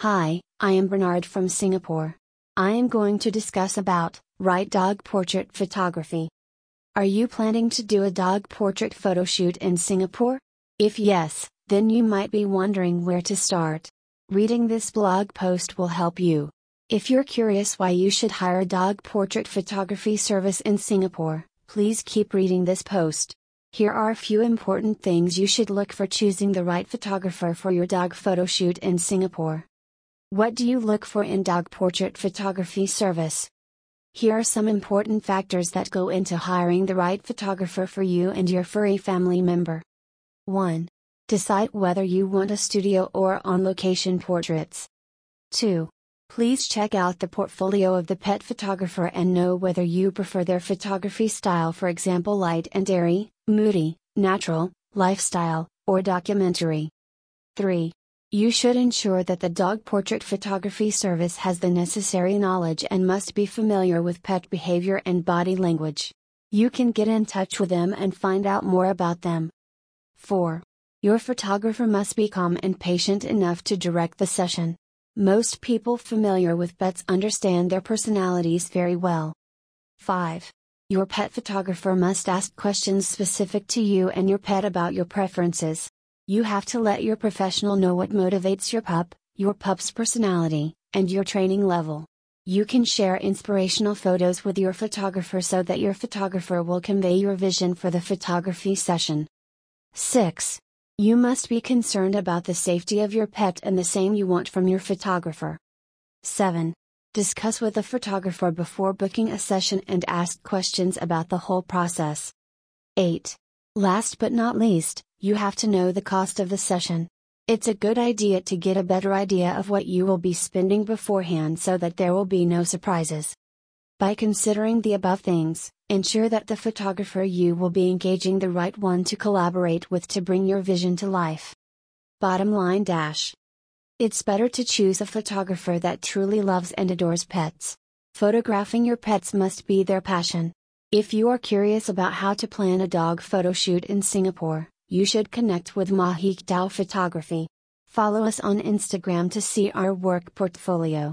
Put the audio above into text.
Hi, I am Bernard from Singapore. I am going to discuss about right dog portrait photography. Are you planning to do a dog portrait photo shoot in Singapore? If yes, then you might be wondering where to start. Reading this blog post will help you. If you're curious why you should hire a dog portrait photography service in Singapore, please keep reading this post. Here are a few important things you should look for choosing the right photographer for your dog photo shoot in Singapore. What do you look for in dog portrait photography service? Here are some important factors that go into hiring the right photographer for you and your furry family member. 1. Decide whether you want a studio or on location portraits. 2. Please check out the portfolio of the pet photographer and know whether you prefer their photography style, for example, light and airy, moody, natural, lifestyle, or documentary. 3. You should ensure that the dog portrait photography service has the necessary knowledge and must be familiar with pet behavior and body language. You can get in touch with them and find out more about them. 4. Your photographer must be calm and patient enough to direct the session. Most people familiar with pets understand their personalities very well. 5. Your pet photographer must ask questions specific to you and your pet about your preferences. You have to let your professional know what motivates your pup, your pup's personality, and your training level. You can share inspirational photos with your photographer so that your photographer will convey your vision for the photography session. 6. You must be concerned about the safety of your pet and the same you want from your photographer. 7. Discuss with the photographer before booking a session and ask questions about the whole process. 8. Last but not least, you have to know the cost of the session. It's a good idea to get a better idea of what you will be spending beforehand so that there will be no surprises. By considering the above things, ensure that the photographer you will be engaging the right one to collaborate with to bring your vision to life. Bottom line dash. It's better to choose a photographer that truly loves and adores pets. Photographing your pets must be their passion. If you are curious about how to plan a dog photo shoot in Singapore, you should connect with Mahik Dao Photography. Follow us on Instagram to see our work portfolio.